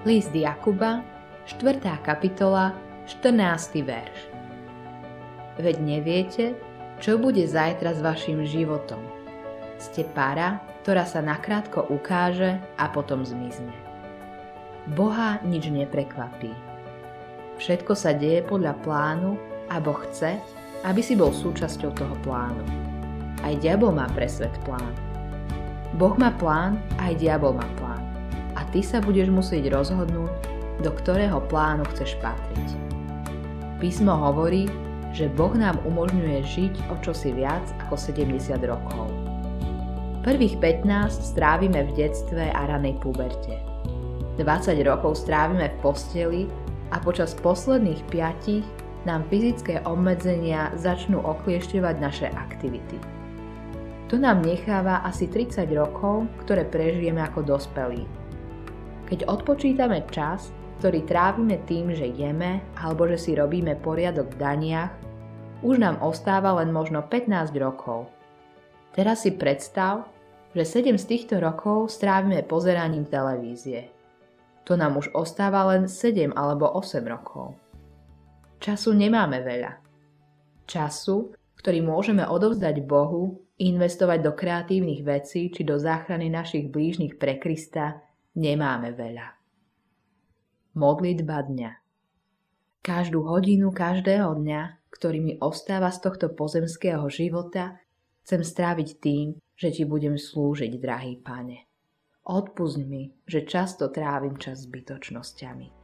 List Jakuba, 4. kapitola, 14. verš. Veď neviete, čo bude zajtra s vašim životom. Ste para, ktorá sa nakrátko ukáže a potom zmizne. Boha nič neprekvapí. Všetko sa deje podľa plánu a Boh chce, aby si bol súčasťou toho plánu. Aj diabol má pre svet plán. Boh má plán, aj diabol má plán ty sa budeš musieť rozhodnúť, do ktorého plánu chceš patriť. Písmo hovorí, že Boh nám umožňuje žiť o čosi viac ako 70 rokov. Prvých 15 strávime v detstve a ranej puberte. 20 rokov strávime v posteli a počas posledných 5 nám fyzické obmedzenia začnú okliešťovať naše aktivity. To nám necháva asi 30 rokov, ktoré prežijeme ako dospelí keď odpočítame čas, ktorý trávime tým, že jeme alebo že si robíme poriadok v daniach, už nám ostáva len možno 15 rokov. Teraz si predstav, že 7 z týchto rokov strávime pozeraním televízie. To nám už ostáva len 7 alebo 8 rokov. Času nemáme veľa. Času, ktorý môžeme odovzdať Bohu, investovať do kreatívnych vecí či do záchrany našich blížnych pre Krista, nemáme veľa. Modlitba dňa Každú hodinu každého dňa, ktorý mi ostáva z tohto pozemského života, chcem stráviť tým, že ti budem slúžiť, drahý pane. Odpust mi, že často trávim čas zbytočnosťami.